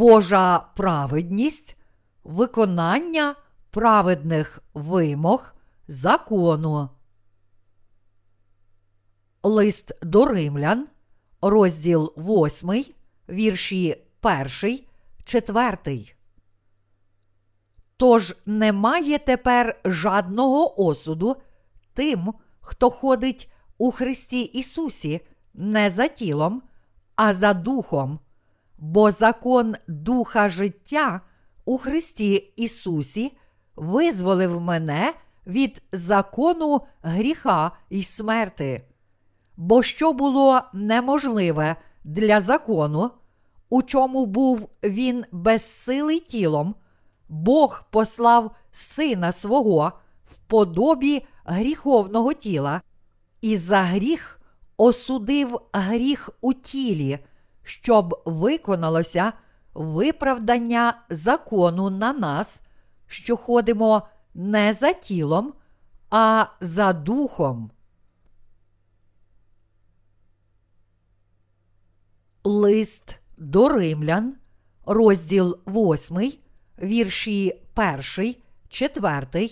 Божа праведність, виконання праведних вимог закону. Лист до римлян, розділ 8, вірші 1, 4. Тож немає тепер жадного осуду тим, хто ходить у Христі Ісусі не за тілом, а за духом, бо закон Духа життя у Христі Ісусі визволив мене від закону гріха і смерти. Бо що було неможливе для закону, у чому був він безсилий тілом, Бог послав сина свого в подобі гріховного тіла, і за гріх осудив гріх у тілі, щоб виконалося виправдання закону на нас, що ходимо не за тілом, а за духом. Лист до римлян, розділ 8, вірші 1, 4,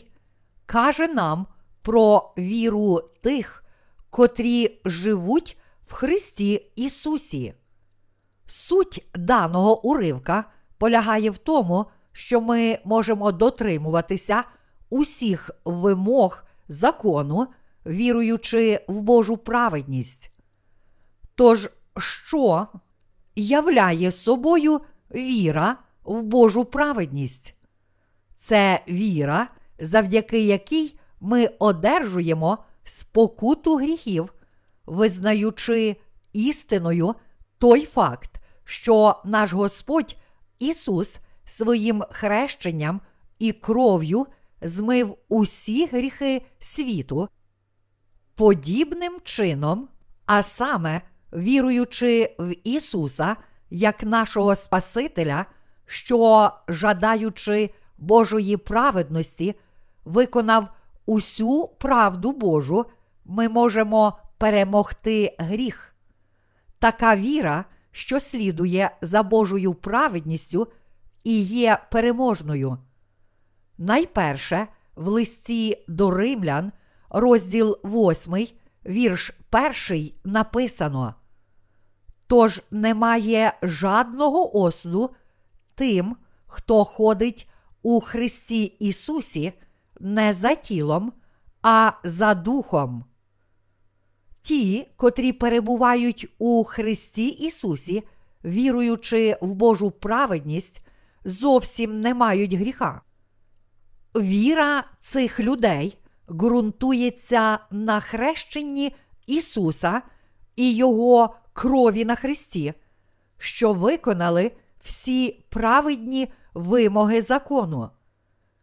каже нам про віру тих, котрі живуть в Христі Ісусі. Суть даного уривка полягає в тому, що ми можемо дотримуватися усіх вимог закону, віруючи в Божу праведність. Тож, що являє собою віра в Божу праведність? Це віра, завдяки якій ми одержуємо спокуту гріхів, визнаючи істиною той факт, що наш Господь Ісус своїм хрещенням і кров'ю змив усі гріхи світу, подібним чином, а саме віруючи в Ісуса як нашого Спасителя, що, жадаючи Божої праведності, виконав усю правду Божу, ми можемо перемогти гріх. Така віра, що слідує за Божою праведністю, і є переможною. Найперше в листі до римлян, розділ 8, вірш 1 написано. Тож немає жадного осуду тим, хто ходить у Христі Ісусі не за тілом, а за духом. Ті, котрі перебувають у Христі Ісусі, віруючи в Божу праведність, зовсім не мають гріха. Віра цих людей ґрунтується на хрещенні Ісуса і Його крові на Христі, що виконали всі праведні вимоги закону.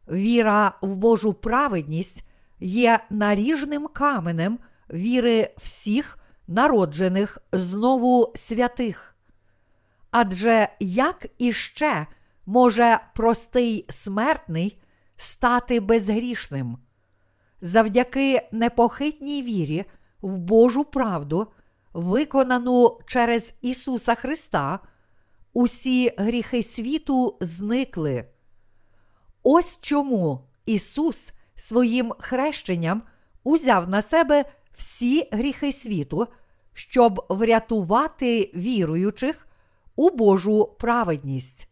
Віра в Божу праведність є наріжним каменем віри всіх народжених знову святих. Адже як іще може простий смертний стати безгрішним? Завдяки непохитній вірі в Божу правду, виконану через Ісуса Христа, усі гріхи світу зникли. Ось чому Ісус своїм хрещенням узяв на себе всі гріхи світу, щоб врятувати віруючих у Божу праведність.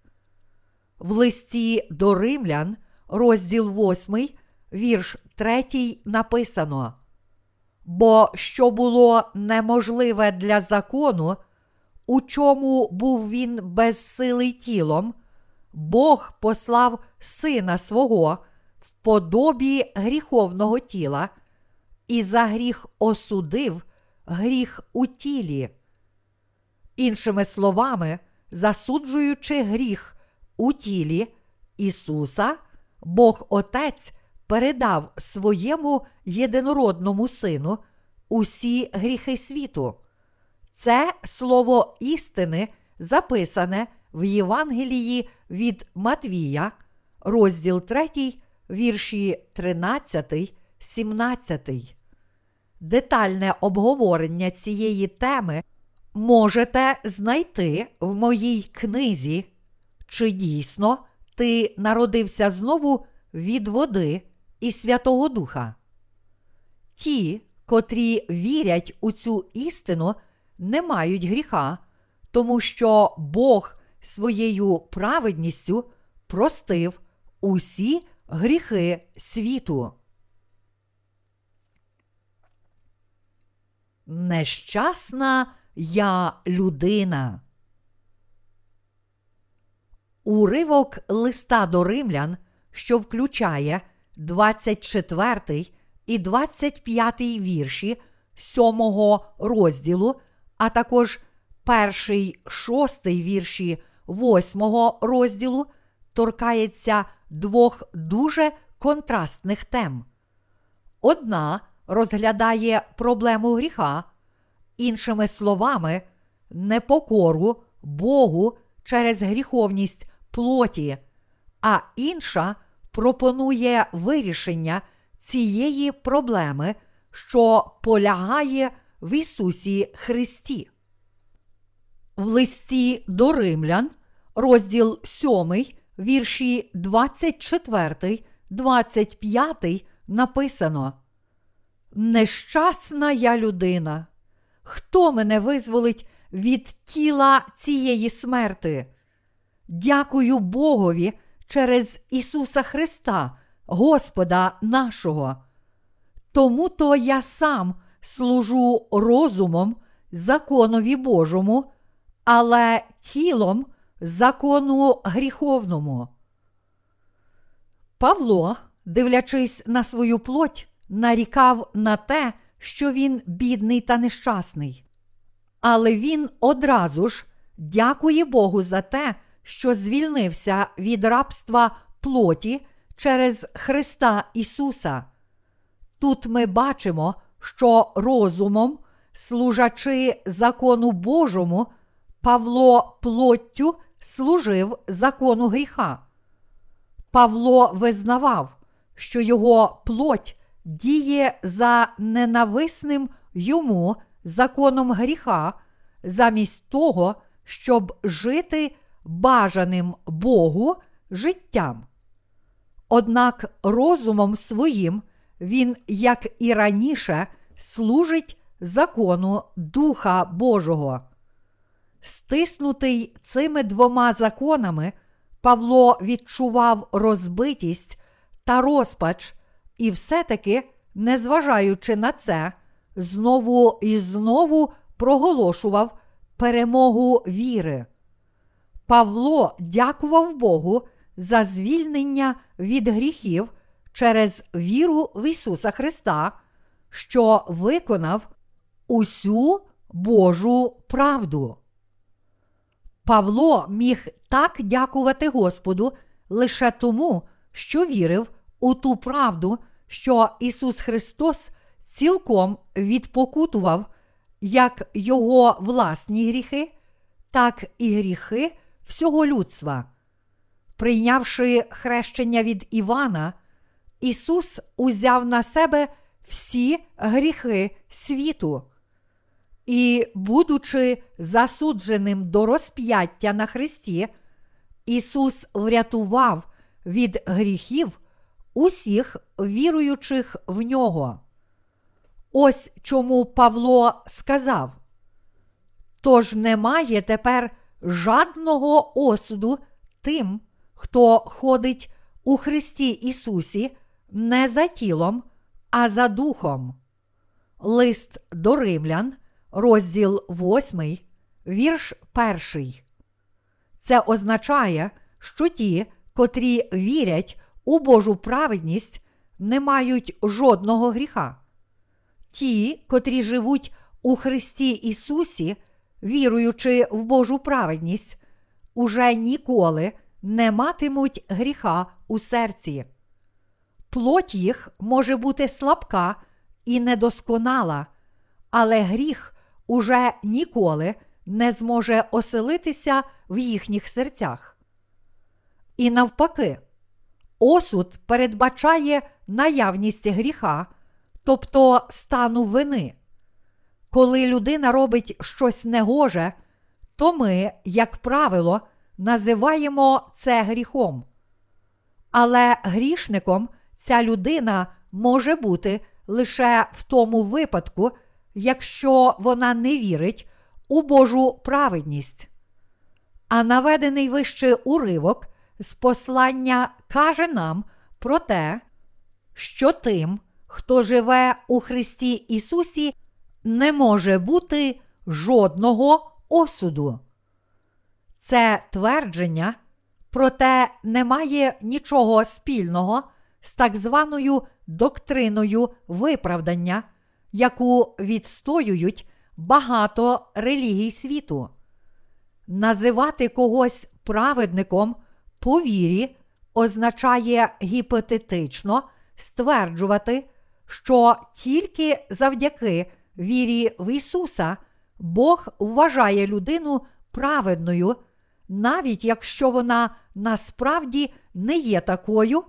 В листі до римлян, розділ 8, вірш 3 написано. Бо що було неможливе для закону, у чому був він безсилий тілом, Бог послав сина свого в подобі гріховного тіла і за гріх осудив гріх у тілі. Іншими словами, засуджуючи гріх у тілі Ісуса, Бог Отець передав своєму єдинородному Сину усі гріхи світу. Це слово істини записане в Євангелії від Матвія, розділ 3, вірші 13, 17. Детальне обговорення цієї теми можете знайти в моїй книзі чи дійсно ти народився знову від води і Святого Духа. Ті, котрі вірять у цю істину, не мають гріха, тому що Бог своєю праведністю простив усі гріхи світу. Нещасна я людина. Уривок листа до римлян, що включає 24 і 25 вірші 7 розділу, а також перший шостий вірші 8 розділу, торкається двох дуже контрастних тем. Одна розглядає проблему гріха, іншими словами, непокору Богу через гріховність плоті, а інша пропонує вирішення цієї проблеми, що полягає в Ісусі Христі. В листі до римлян, розділ 7, вірші 24, 25 написано Нещасна я людина. Хто мене визволить від тіла цієї смерти? Дякую Богові через Ісуса Христа, Господа нашого. Тому то я сам служу розумом законові Божому, але тілом закону гріховному. Павло, дивлячись на свою плоть, нарікав на те, що він бідний та нещасний. Але він одразу ж дякує Богу за те, що звільнився від рабства плоті через Христа Ісуса. Тут ми бачимо, що розумом, служачи закону Божому, Павло плоттю служив закону гріха. Павло визнавав, що його плоть діє за ненависним йому законом гріха, замість того, щоб жити бажаним Богу життям. Однак розумом своїм він, як і раніше, служить закону Духа Божого. Стиснутий цими двома законами, Павло відчував розбитість та розпач, і все-таки, незважаючи на це, знову і знову проголошував перемогу віри. Павло дякував Богу за звільнення від гріхів через віру в Ісуса Христа, що виконав усю Божу правду. Павло міг так дякувати Господу лише тому, що вірив у ту правду, що Ісус Христос цілком відпокутував як Його власні гріхи, так і гріхи всього людства. Прийнявши хрещення від Івана, Ісус узяв на себе всі гріхи світу. І, будучи засудженим до розп'яття на Христі, Ісус врятував від гріхів усіх віруючих в нього. Ось чому Павло сказав: Тож немає тепер жадного осуду тим, хто ходить у Христі Ісусі не за тілом, а за духом. Лист до римлян, розділ 8, вірш 1. Це означає, що ті, котрі вірять у Божу праведність, не мають жодного гріха. Ті, котрі живуть у Христі Ісусі, віруючи в Божу праведність, уже ніколи не матимуть гріха у серці. Плоть їх може бути слабка і недосконала, але гріх уже ніколи не зможе оселитися в їхніх серцях. І навпаки, осуд передбачає наявність гріха, тобто стану вини. Коли людина робить щось негоже, то ми, як правило, називаємо це гріхом. Але грішником ця людина може бути лише в тому випадку, якщо вона не вірить у Божу праведність. А наведений вище уривок з послання каже нам про те, що тим, хто живе у Христі Ісусі, не може бути жодного осуду. Це твердження, проте не має нічого спільного з так званою доктриною виправдання, яку відстоюють багато релігій світу. Називати когось праведником по вірі означає гіпотетично стверджувати, що тільки завдяки вірі в Ісуса Бог вважає людину праведною, навіть якщо вона насправді не є такою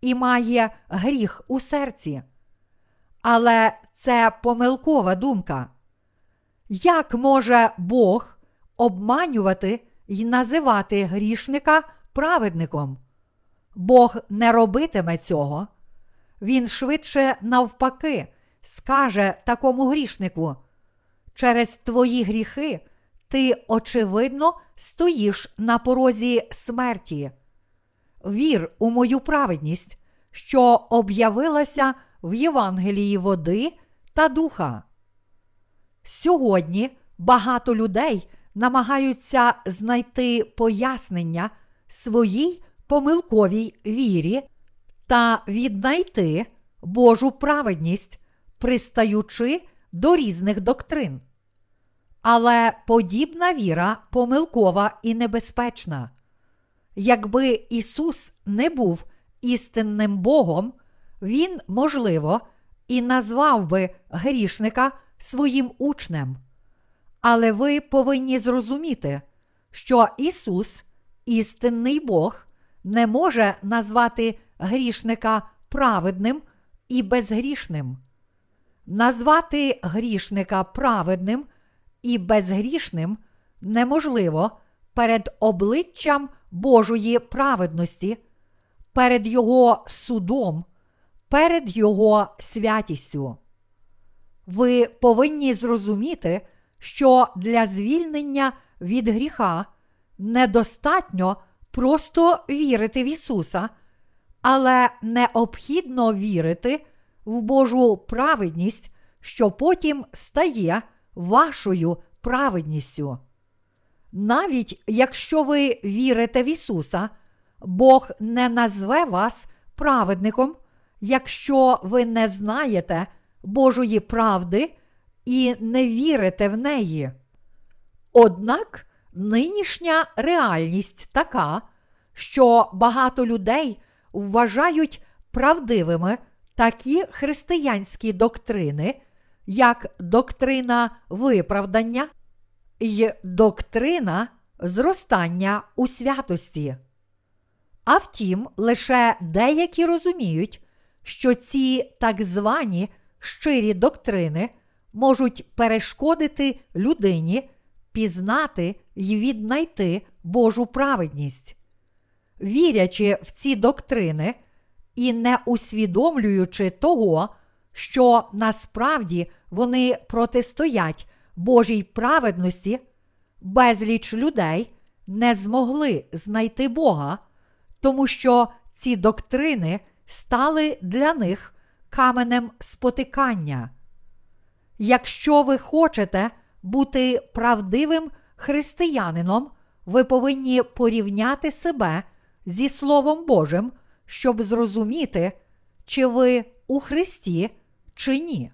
і має гріх у серці. Але це помилкова думка. Як може Бог обманювати і називати грішника праведником? Бог не робитиме цього. Він швидше, навпаки, скаже такому грішнику: через твої гріхи ти, очевидно, стоїш на порозі смерті. Вір у мою праведність, що об'явилася в Євангелії води та духа. Сьогодні багато людей намагаються знайти пояснення своїй помилковій вірі та віднайти Божу праведність, пристаючи до різних доктрин. Але подібна віра помилкова і небезпечна. Якби Ісус не був істинним Богом, Він, можливо, і назвав би грішника своїм учнем. Але ви повинні зрозуміти, що Ісус, істинний Бог, не може назвати грішника праведним і безгрішним. Назвати грішника праведним і безгрішним неможливо перед обличчям Божої праведності, перед Його судом, перед Його святістю. Ви повинні зрозуміти, що для звільнення від гріха недостатньо просто вірити в Ісуса, але необхідно вірити в Божу праведність, що потім стає вашою праведністю. Навіть якщо ви вірите в Ісуса, Бог не назве вас праведником, якщо ви не знаєте Божої правди і не вірите в неї. Однак нинішня реальність така, що багато людей вважають правдивими такі християнські доктрини, як доктрина виправдання й доктрина зростання у святості. А втім, лише деякі розуміють, що ці так звані щирі доктрини можуть перешкодити людині пізнати й віднайти Божу праведність. Вірячи в ці доктрини і не усвідомлюючи того, що насправді вони протистоять Божій праведності, безліч людей не змогли знайти Бога, тому що ці доктрини стали для них каменем спотикання. Якщо ви хочете бути правдивим християнином, ви повинні порівняти себе зі Словом Божим, щоб зрозуміти, чи ви у Христі, чи ні.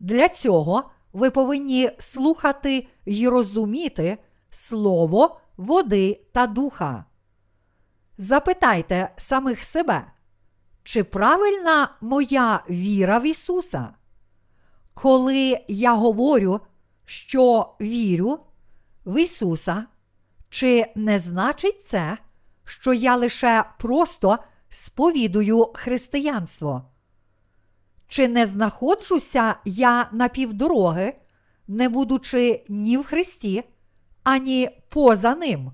Для цього ви повинні слухати й розуміти Слово, води та духа. Запитайте самих себе, чи правильна моя віра в Ісуса? Коли я говорю, що вірю в Ісуса, чи не значить це, що я лише просто сповідую християнство? Чи не знаходжуся я на півдороги, не будучи ні в Христі, ані поза Ним?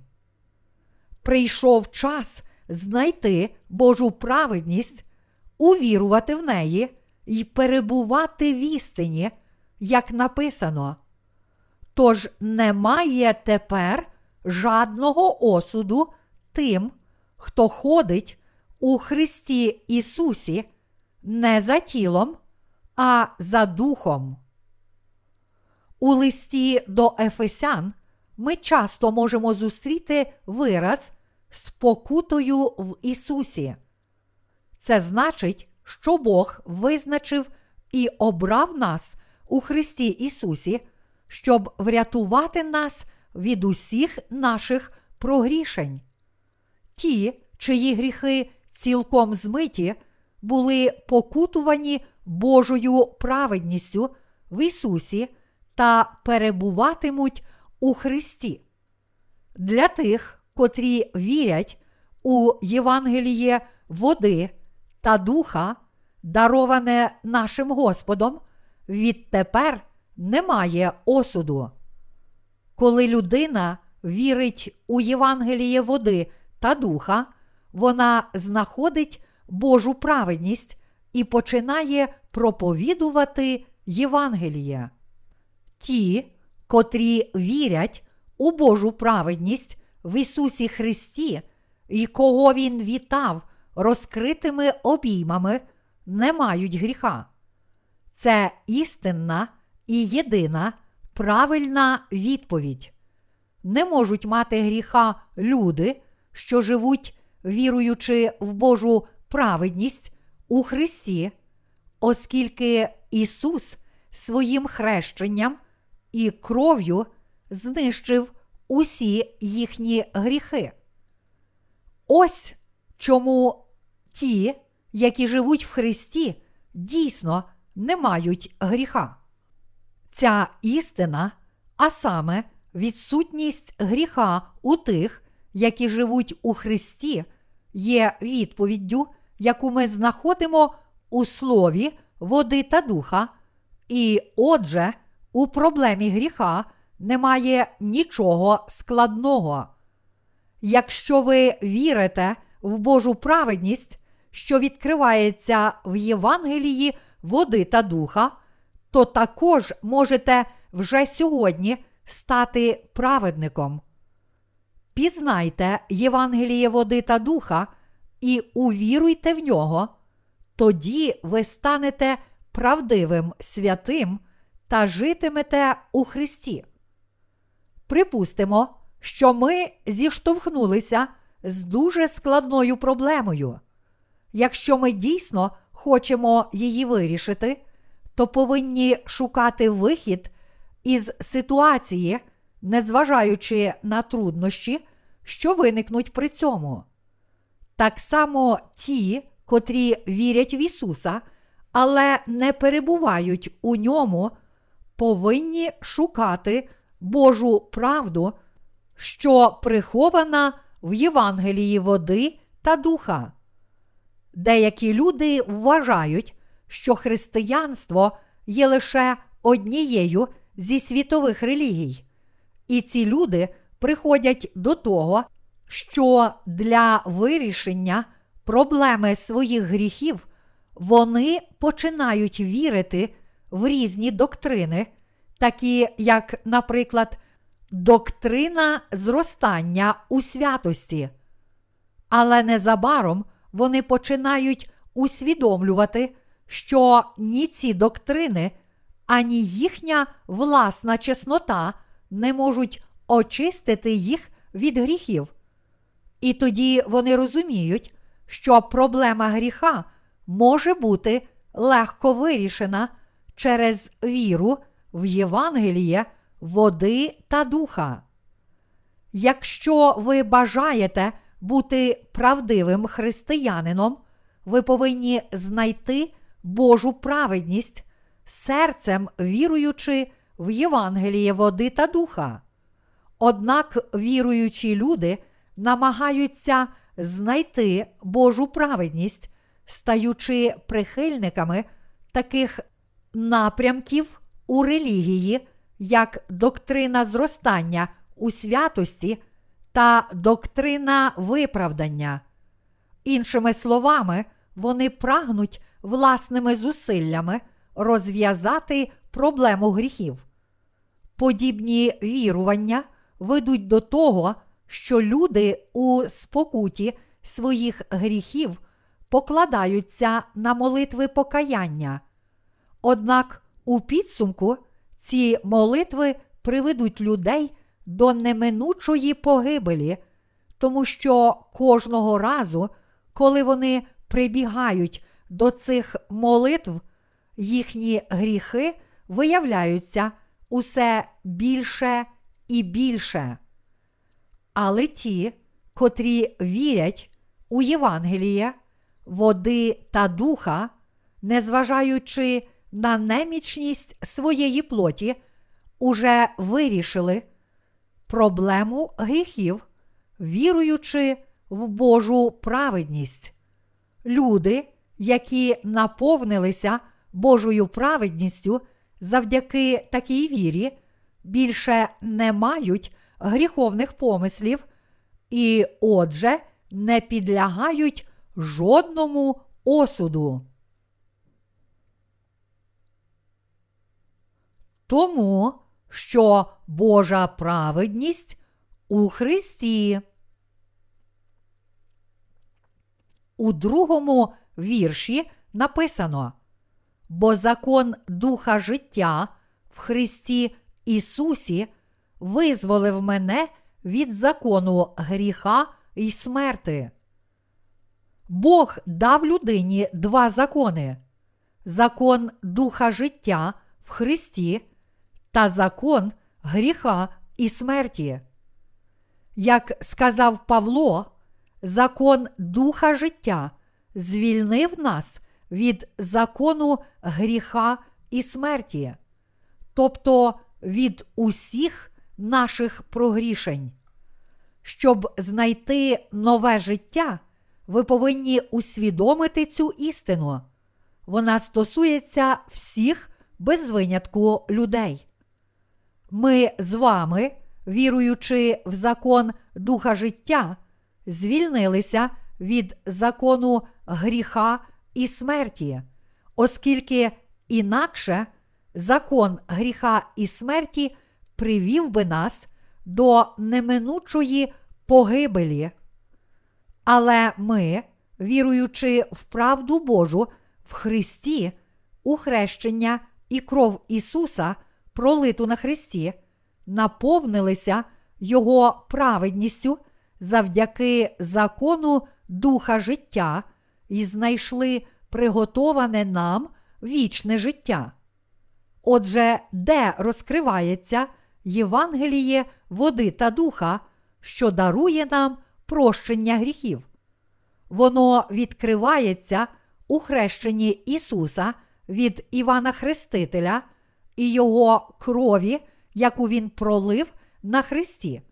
прийшов час знайти Божу праведність, увірувати в неї і перебувати в істині, як написано. Тож немає тепер жадного осуду тим, хто ходить у Христі Ісусі не за тілом, а за духом. У листі до Ефесян ми часто можемо зустріти вираз спокутою в Ісусі. Це значить, що Бог визначив і обрав нас у Христі Ісусі, щоб врятувати нас від усіх наших прогрішень. Ті, чиї гріхи цілком змиті, були покутувані Божою праведністю в Ісусі та перебуватимуть у Христі. Для тих, котрі вірять у Євангеліє води та духа, дароване нашим Господом, відтепер немає осуду. Коли людина вірить у Євангеліє води та духа, вона знаходить Божу праведність і починає проповідувати Євангеліє. Ті, котрі вірять у Божу праведність в Ісусі Христі, і кого Він вітав розкритими обіймами, не мають гріха. Це істинна і єдина правильна відповідь. Не можуть мати гріха люди, що живуть, віруючи в Божу праведність у Христі, оскільки Ісус своїм хрещенням і кров'ю знищив усі їхні гріхи. Ось чому ті, які живуть в Христі, дійсно не мають гріха. Ця істина, а саме відсутність гріха у тих, які живуть у Христі, є відповіддю, яку ми знаходимо у слові води та духа, і отже, у проблемі гріха немає нічого складного. Якщо ви вірите в Божу праведність, що відкривається в Євангелії води та духа, то також можете вже сьогодні стати праведником. Пізнайте Євангеліє води та духа і увіруйте в нього, тоді ви станете правдивим святим та житимете у Христі. Припустимо, що ми зіштовхнулися з дуже складною проблемою. Якщо ми дійсно хочемо її вирішити, то повинні шукати вихід із ситуації, незважаючи на труднощі, що виникнуть при цьому. Так само ті, котрі вірять в Ісуса, але не перебувають у ньому, повинні шукати Божу правду, що прихована в Євангелії води та духа. Деякі люди вважають, що християнство є лише однією зі світових релігій, і ці люди приходять до того, що для вирішення проблеми своїх гріхів вони починають вірити в різні доктрини, такі як, наприклад, доктрина зростання у святості. Але незабаром вони починають усвідомлювати, що ні ці доктрини, ані їхня власна чеснота не можуть очистити їх від гріхів. І тоді вони розуміють, що проблема гріха може бути легко вирішена через віру в Євангеліє, води та духа. Якщо ви бажаєте бути правдивим християнином, ви повинні знайти Божу праведність серцем віруючи в Євангеліє води та духа. Однак віруючі люди намагаються знайти Божу праведність, стаючи прихильниками таких напрямків у релігії, як доктрина зростання у святості та доктрина виправдання. Іншими словами, вони прагнуть власними зусиллями розв'язати проблему гріхів. Подібні вірування ведуть до того, що люди у спокуті своїх гріхів покладаються на молитви покаяння. Однак у підсумку ці молитви приведуть людей до неминучої погибелі, тому що кожного разу, коли вони прибігають до цих молитв, їхні гріхи виявляються усе більше і більше. Але ті, котрі вірять у Євангеліє, води та духа, незважаючи на немічність своєї плоті, уже вирішили проблему гріхів, віруючи в Божу праведність. Люди, які наповнилися Божою праведністю завдяки такій вірі, більше не мають гріховних помислів і, отже, не підлягають жодному осуду. Тому що Божа праведність у Христі. У другому вірші написано: Бо закон Духа життя в Христі Ісусі визволив мене від закону гріха і смерти. Бог дав людині два закони: закон Духа життя в Христі та закон гріха і смерті. Як сказав Павло, закон Духа життя звільнив нас від закону гріха і смерті, тобто від усіх наших прогрішень. Щоб знайти нове життя, ви повинні усвідомити цю істину. Вона стосується всіх без винятку людей. Ми з вами, віруючи в закон Духа життя, звільнилися від закону гріха і смерті, оскільки інакше закон гріха і смерті привів би нас до неминучої погибелі. Але ми, віруючи в правду Божу в Христі, у хрещення і кров Ісуса, пролиту на Христі, наповнилися Його праведністю завдяки закону Духа життя і знайшли приготоване нам вічне життя. Отже, де розкривається Євангеліє води та духа, що дарує нам прощення гріхів? Воно відкривається у хрещенні Ісуса від Івана Хрестителя і Його крові, яку Він пролив на Христі.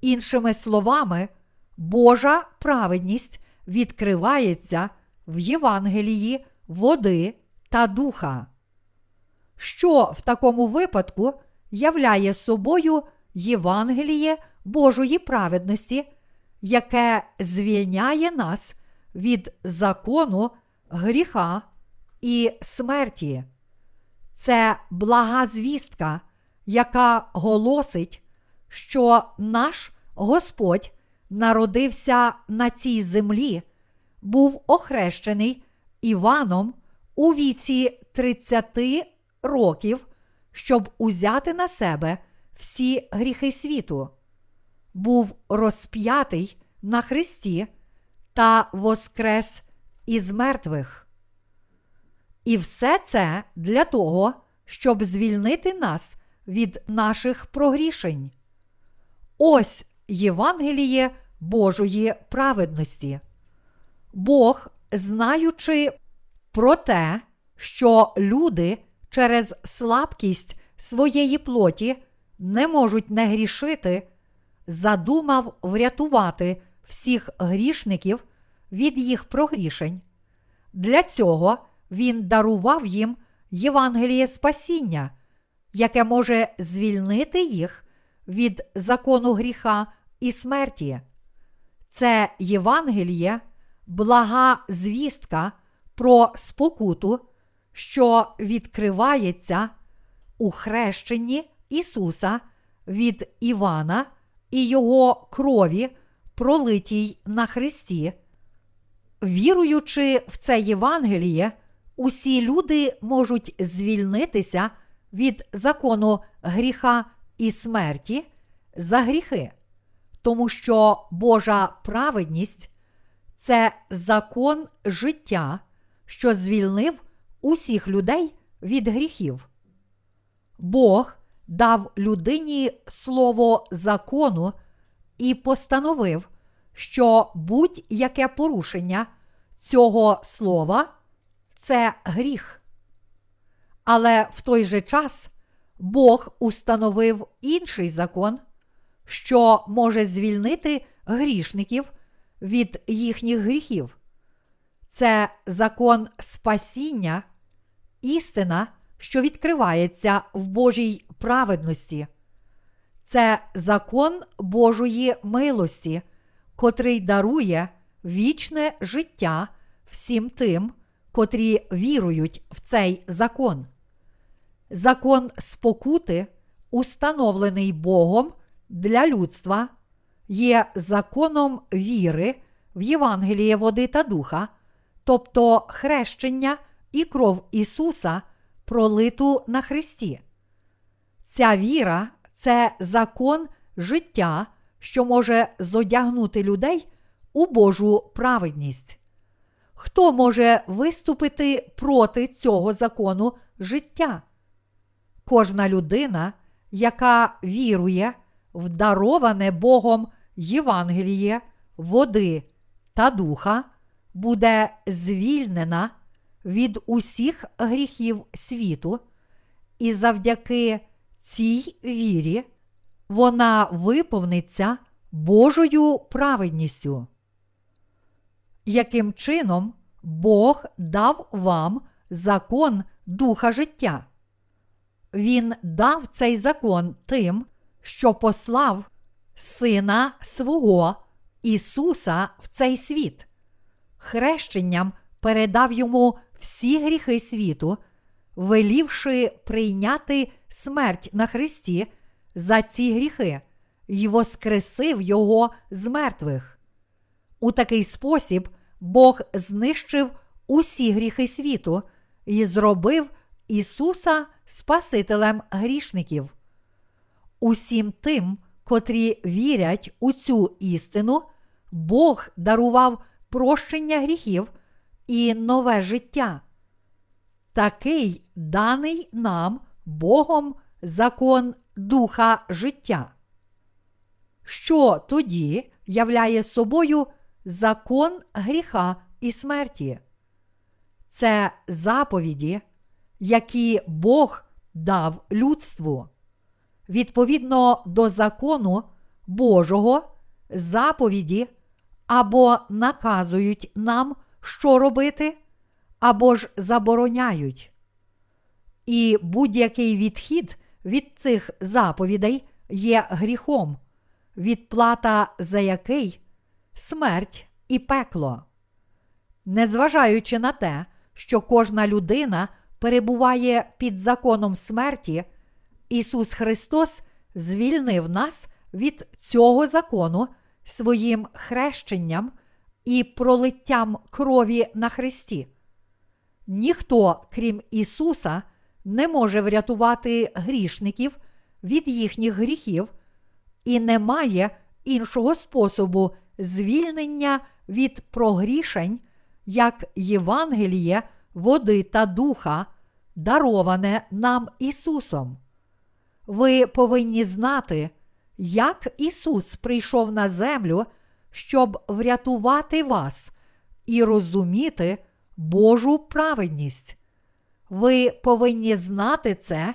Іншими словами, Божа праведність відкривається в Євангелії води та духа. Що в такому випадку являє собою Євангеліє Божої праведності, яке звільняє нас від закону гріха і смерті? Це блага звістка, яка голосить, що наш Господь народився на цій землі, був охрещений Іваном у віці 30 років, щоб узяти на себе всі гріхи світу, був розп'ятий на Христі та воскрес із мертвих. І все це для того, щоб звільнити нас від наших прогрішень. Ось Євангеліє Божої праведності. Бог, знаючи про те, що люди через слабкість своєї плоті не можуть не грішити, задумав врятувати всіх грішників від їх прогрішень. Для цього він дарував їм Євангеліє спасіння, яке може звільнити їх від закону гріха і смерті. Це Євангеліє, блага звістка про спокуту, що відкривається у хрещенні Ісуса від Івана і Його крові, пролитій на Христі. Віруючи в це Євангеліє, усі люди можуть звільнитися від закону гріха і смерті за гріхи, тому що Божа праведність це закон життя, що звільнив усіх людей від гріхів. Бог дав людині слово закону і постановив, що будь-яке порушення цього слова це гріх. Але в той же час Бог установив інший закон, що може звільнити грішників від їхніх гріхів. Це закон спасіння, істина, що відкривається в Божій праведності. Це закон Божої милості, котрий дарує вічне життя всім тим, котрі вірують в цей закон. Закон спокути, установлений Богом для людства, є законом віри в Євангеліє води та духа, тобто хрещення і кров Ісуса, пролиту на Христі. Ця віра це закон життя, що може зодягнути людей у Божу праведність. Хто може виступити проти цього закону життя? Кожна людина, яка вірує в дароване Богом Євангеліє, води та духа, буде звільнена від усіх гріхів світу, і завдяки цій вірі вона виповниться Божою праведністю. Яким чином Бог дав вам закон духа життя? Він дав цей закон тим, що послав Сина свого Ісуса в цей світ. Хрещенням передав йому всі гріхи світу, велівши прийняти смерть на Христі за ці гріхи й воскресив Його з мертвих. У такий спосіб Бог знищив усі гріхи світу і зробив Ісуса Спасителем грішників. Усім тим, котрі вірять у цю істину, Бог дарував прощення гріхів і нове життя. Такий даний нам Богом закон духа життя. Що тоді являє собою закон гріха і смерті? Це заповіді, які Бог дав людству. Відповідно до закону Божого, заповіді або наказують нам, що робити, або ж забороняють. І будь-який відхід від цих заповідей є гріхом, відплата за який смерть і пекло. Незважаючи на те, що кожна людина перебуває під законом смерті, Ісус Христос звільнив нас від цього закону своїм хрещенням і пролиттям крові на Христі. Ніхто, крім Ісуса, не може врятувати грішників від їхніх гріхів, і немає іншого способу звільнення від прогрішень, як Євангеліє, води та духа, дароване нам Ісусом. Ви повинні знати, як Ісус прийшов на землю, щоб врятувати вас і розуміти Божу праведність. Ви повинні знати це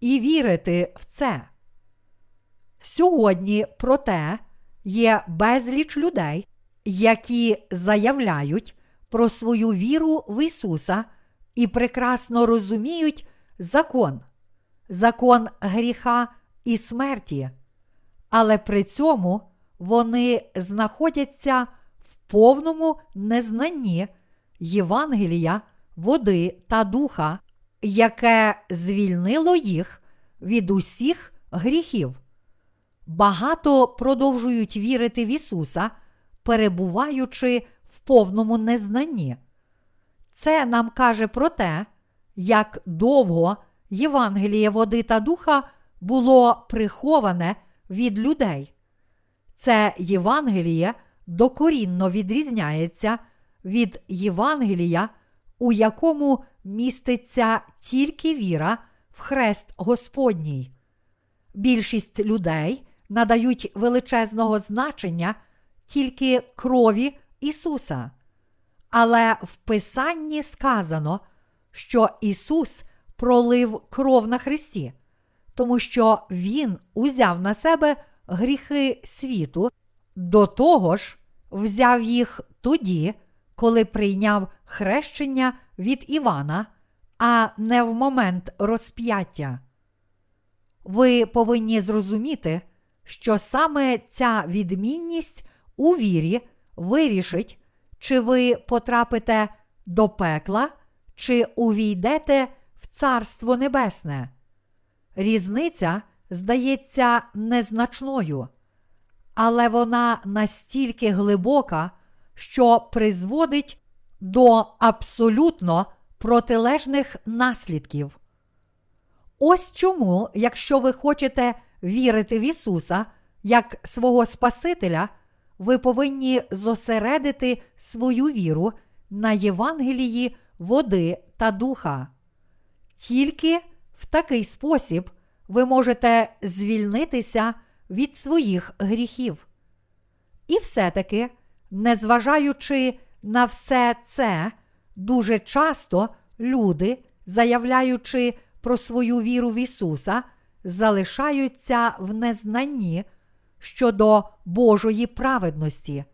і вірити в це. Сьогодні, проте, є безліч людей, які заявляють про свою віру в Ісуса і прекрасно розуміють закон, закон гріха і смерті, але при цьому вони знаходяться в повному незнанні Євангелія, води та духа, яке звільнило їх від усіх гріхів. Багато продовжують вірити в Ісуса, перебуваючи в повному незнанні. Це нам каже про те, як довго Євангеліє води та духа було приховане від людей. Це Євангеліє докорінно відрізняється від Євангелія, у якому міститься тільки віра в хрест Господній. Більшість людей надають величезного значення тільки крові Ісуса. Але в Писанні сказано, що Ісус пролив кров на Христі, тому що Він узяв на себе гріхи світу, до того ж, взяв їх тоді, коли прийняв хрещення від Івана, а не в момент розп'яття. Ви повинні зрозуміти, що саме ця відмінність у вірі вирішить, чи ви потрапите до пекла, чи увійдете Царство Небесне. Різниця здається незначною, але вона настільки глибока, що призводить до абсолютно протилежних наслідків. Ось чому, якщо ви хочете вірити в Ісуса як свого Спасителя, ви повинні зосередити свою віру на Євангелії води та духа. Тільки в такий спосіб ви можете звільнитися від своїх гріхів. І все-таки, незважаючи на все це, дуже часто люди, заявляючи про свою віру в Ісуса, залишаються в незнанні щодо Божої праведності.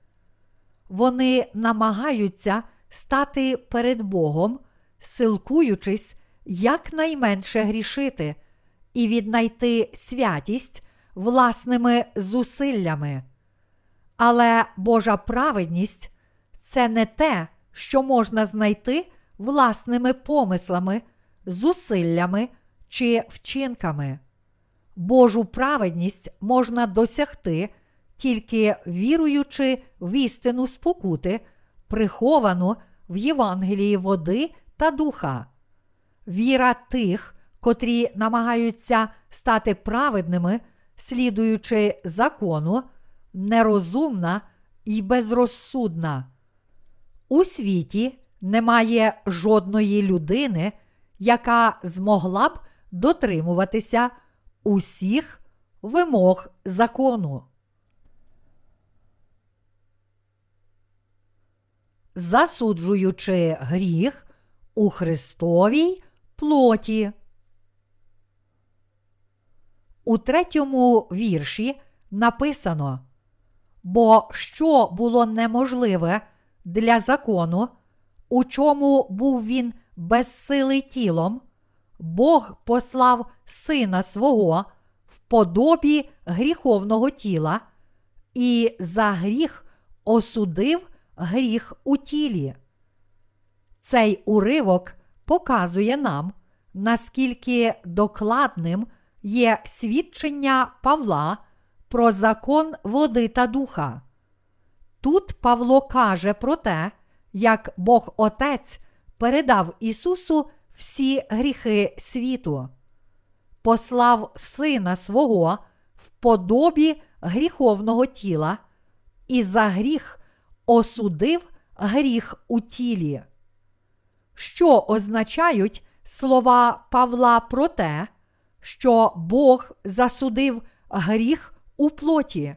Вони намагаються стати перед Богом, силкуючись якнайменше грішити і віднайти святість власними зусиллями. Але Божа праведність це не те, що можна знайти власними помислами, зусиллями чи вчинками. Божу праведність можна досягти, тільки віруючи в істину спокути, приховану в Євангелії води та духа. Віра тих, котрі намагаються стати праведними, слідуючи закону, нерозумна і безрозсудна. У світі немає жодної людини, яка змогла б дотримуватися усіх вимог закону. Засуджуючи гріх у Христовій плоті. У третьому вірші написано: Бо що було неможливе для закону, у чому був він безсилий тілом, Бог послав сина свого в подобі гріховного тіла і за гріх осудив гріх у тілі. Цей уривок показує нам, наскільки докладним є свідчення Павла про закон води та духа. Тут Павло каже про те, як Бог Отець передав Ісусу всі гріхи світу, послав Сина свого в подобі гріховного тіла і за гріх осудив гріх у тілі. Що означають слова Павла про те, що Бог засудив гріх у плоті?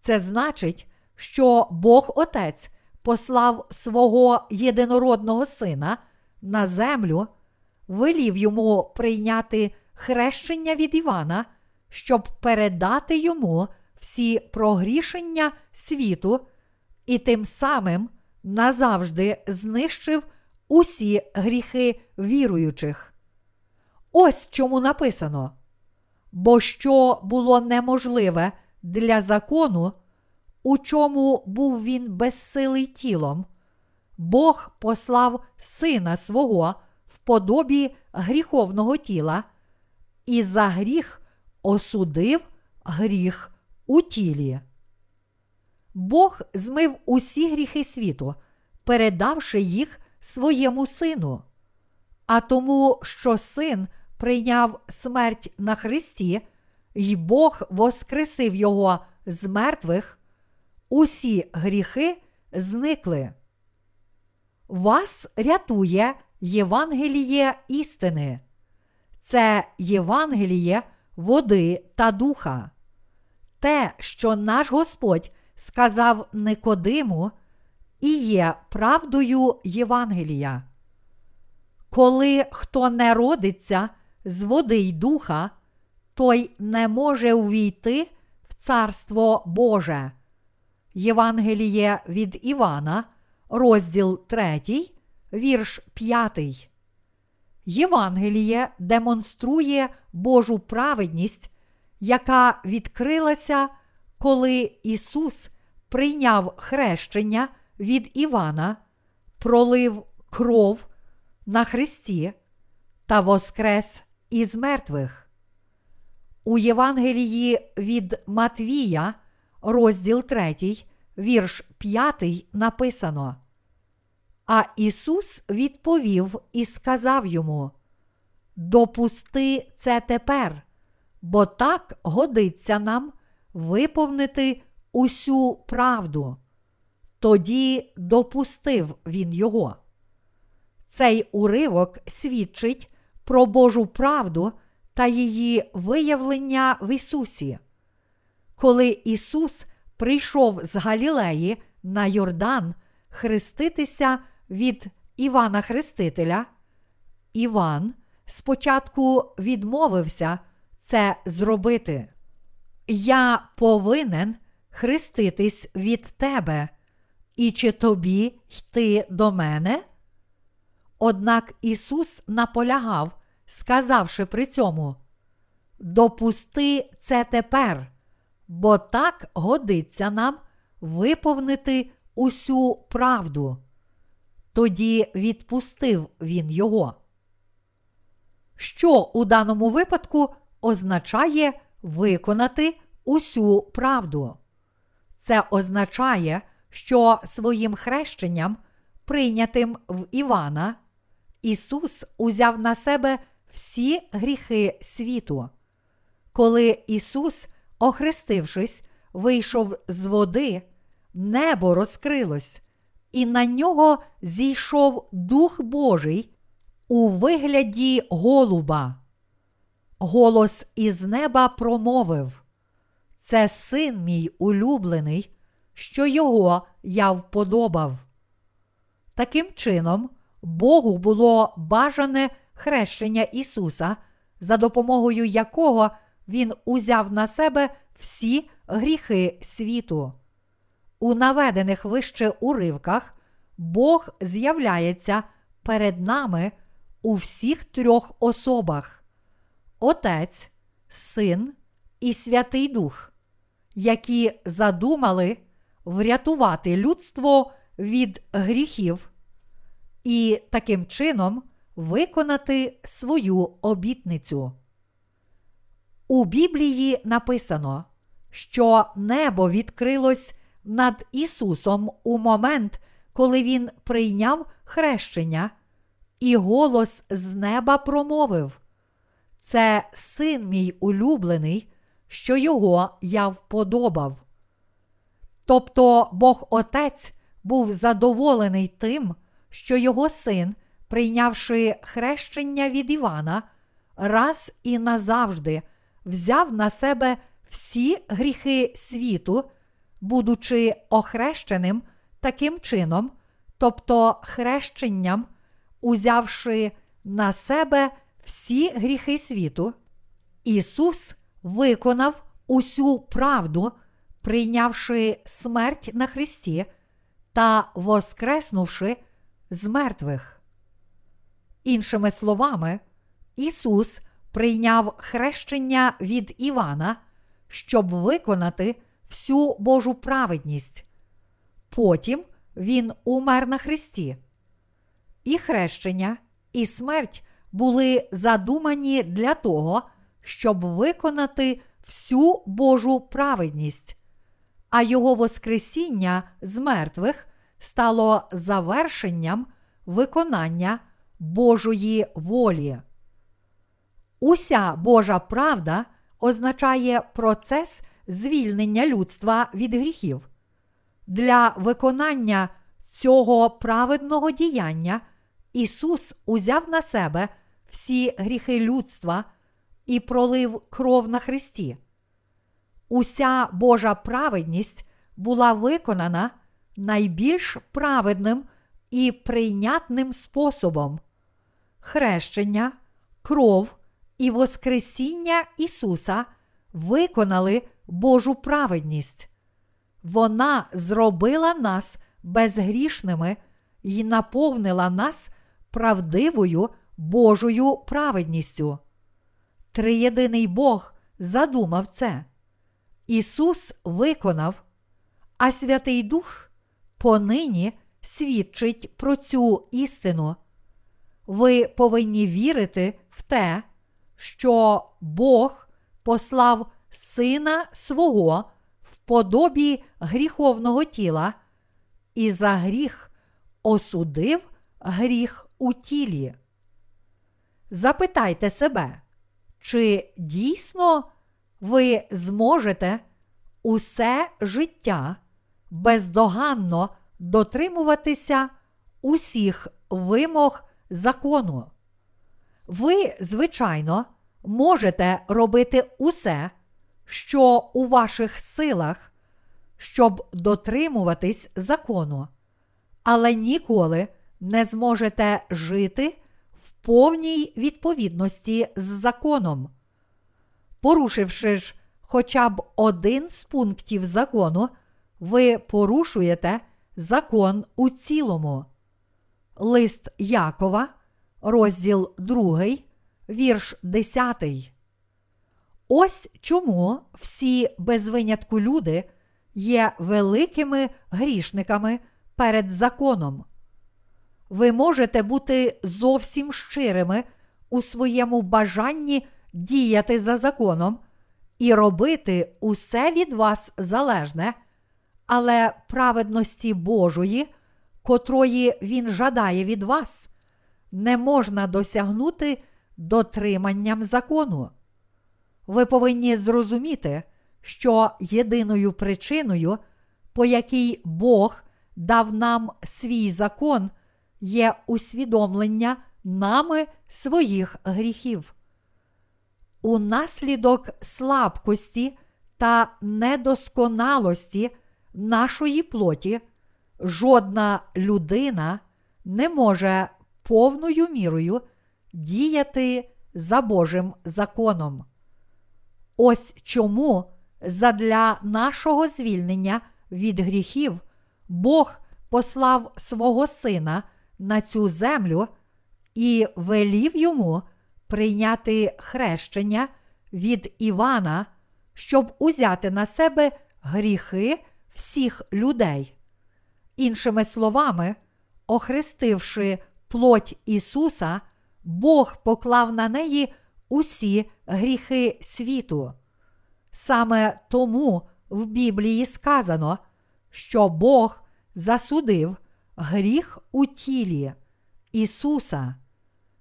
Це значить, що Бог Отець послав свого єдинородного сина на землю, велів йому прийняти хрещення від Івана, щоб передати йому всі прогрішення світу, і тим самим назавжди знищив усі гріхи віруючих. Ось чому написано. Бо що було неможливе для закону, у чому був він безсилий тілом, Бог послав сина свого в подобі гріховного тіла і за гріх осудив гріх у тілі. Бог змив усі гріхи світу, передавши їх своєму сину. А тому, що син прийняв смерть на Христі, і Бог воскресив його з мертвих, усі гріхи зникли. Вас рятує Євангеліє істини. Це Євангеліє води та духа. Те, що наш Господь сказав Никодиму, і є правдою Євангелія. Коли хто не родиться з води й духа, той не може увійти в Царство Боже. Євангеліє від Івана, розділ 3, вірш 5. Євангеліє демонструє Божу праведність, яка відкрилася, коли Ісус прийняв хрещення від Івана, пролив кров на Христі та воскрес із мертвих. У Євангелії від Матвія, розділ 3, вірш 5 написано. А Ісус відповів і сказав йому: Допусти це тепер, бо так годиться нам виповнити усю правду. Тоді допустив він його. Цей уривок свідчить про Божу правду та її виявлення в Ісусі. Коли Ісус прийшов з Галілеї на Йордан хреститися від Івана Хрестителя, Іван спочатку відмовився це зробити. Я повинен хреститись від тебе, і чи тобі йти до мене? Однак Ісус наполягав, сказавши при цьому: Допусти це тепер, бо так годиться нам виповнити усю правду. Тоді відпустив він його. Що у даному випадку означає виконати усю правду? Це означає, що своїм хрещенням, прийнятим в Івана, Ісус узяв на себе всі гріхи світу. Коли Ісус, охрестившись, вийшов з води, небо розкрилось, і на нього зійшов Дух Божий у вигляді голуба. Голос із неба промовив: Це син мій улюблений, що його я вподобав. Таким чином, Богу було бажане хрещення Ісуса, за допомогою якого Він узяв на себе всі гріхи світу. У наведених вище уривках Бог з'являється перед нами у всіх трьох особах: Отець, Син і Святий Дух, які задумали врятувати людство від гріхів і таким чином виконати свою обітницю. У Біблії написано, що небо відкрилось над Ісусом у момент, коли Він прийняв хрещення, і голос з неба промовив: Це син мій улюблений, що його я вподобав. Тобто Бог Отець був задоволений тим, що його син, прийнявши хрещення від Івана, раз і назавжди взяв на себе всі гріхи світу, будучи охрещеним таким чином, тобто хрещенням, узявши на себе всі гріхи світу, Ісус виконав усю правду, прийнявши смерть на Христі та воскреснувши з мертвих. Іншими словами, Ісус прийняв хрещення від Івана, щоб виконати всю Божу праведність. Потім Він умер на Христі. І хрещення, і смерть були задумані для того, щоб виконати всю Божу праведність, а Його Воскресіння з мертвих стало завершенням виконання Божої волі. Уся Божа правда означає процес звільнення людства від гріхів. Для виконання цього праведного діяння Ісус узяв на себе всі гріхи людства і пролив кров на Христі. Уся Божа праведність була виконана найбільш праведним і прийнятним способом. Хрещення, кров і Воскресіння Ісуса виконали Божу праведність. Вона зробила нас безгрішними і наповнила нас правдивою Божою праведністю. Триєдиний Бог задумав це. Ісус виконав, а Святий Дух понині свідчить про цю істину. Ви повинні вірити в те, що Бог послав Сина свого в подобі гріховного тіла і за гріх осудив гріх у тілі. Запитайте себе, чи дійсно ви зможете усе життя бездоганно дотримуватися усіх вимог закону? Ви, звичайно, можете робити усе, що у ваших силах, щоб дотримуватись закону, але ніколи не зможете жити в повній відповідності з законом. Порушивши ж хоча б один з пунктів закону, ви порушуєте закон у цілому. Лист Якова, розділ 2, вірш 10. Ось чому всі без винятку люди є великими грішниками перед законом. Ви можете бути зовсім щирими у своєму бажанні діяти за законом і робити усе від вас залежне, але праведності Божої, котрої Він жадає від вас, не можна досягнути дотриманням закону. Ви повинні зрозуміти, що єдиною причиною, по якій Бог дав нам свій закон, є усвідомлення нами своїх гріхів. Унаслідок слабкості та недосконалості нашої плоті жодна людина не може повною мірою діяти за Божим законом. Ось чому задля нашого звільнення від гріхів Бог послав свого Сина на цю землю і велів йому прийняти хрещення від Івана, щоб узяти на себе гріхи всіх людей. Іншими словами, охрестивши плоть Ісуса, Бог поклав на неї усі гріхи світу. Саме тому в Біблії сказано, що Бог засудив гріх у тілі Ісуса.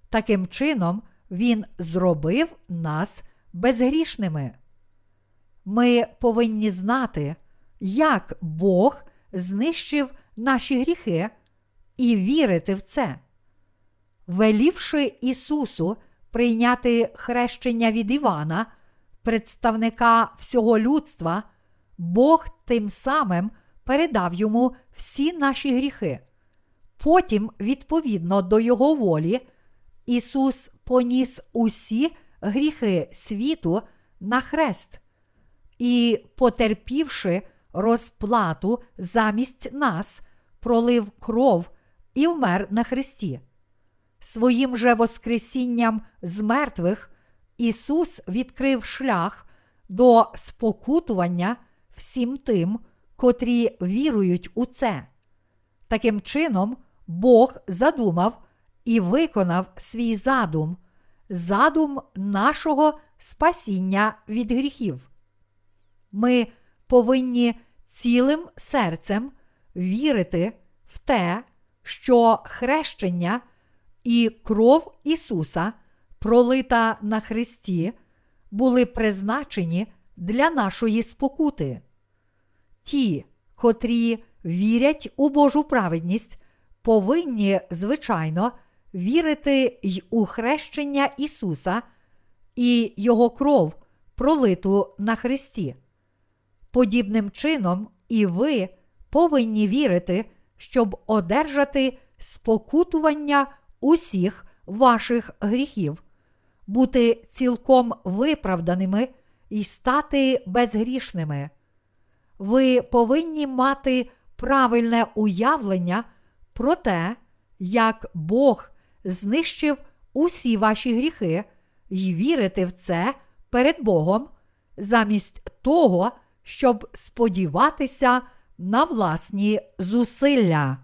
Таким чином, Він зробив нас безгрішними. Ми повинні знати, як Бог знищив наші гріхи і вірити в це. Велівши Ісусу прийняти хрещення від Івана, представника всього людства, Бог тим самим передав йому всі наші гріхи. Потім, відповідно до Його волі, Ісус поніс усі гріхи світу на хрест і, потерпівши розплату замість нас, пролив кров і вмер на хресті. Своїм же Воскресінням з мертвих Ісус відкрив шлях до спокутування всім тим, котрі вірують у це. Таким чином, Бог задумав і виконав свій задум, задум нашого спасіння від гріхів. Ми повинні цілим серцем вірити в те, що хрещення і кров Ісуса, пролита на Христі, були призначені для нашої спокути. Ті, котрі вірять у Божу праведність, повинні, звичайно, вірити й у хрещення Ісуса і Його кров, пролиту на Христі. Подібним чином, і ви повинні вірити, щоб одержати спокутування усіх ваших гріхів, бути цілком виправданими і стати безгрішними. Ви повинні мати правильне уявлення про те, як Бог знищив усі ваші гріхи, і вірити в це перед Богом, замість того, щоб сподіватися на власні зусилля.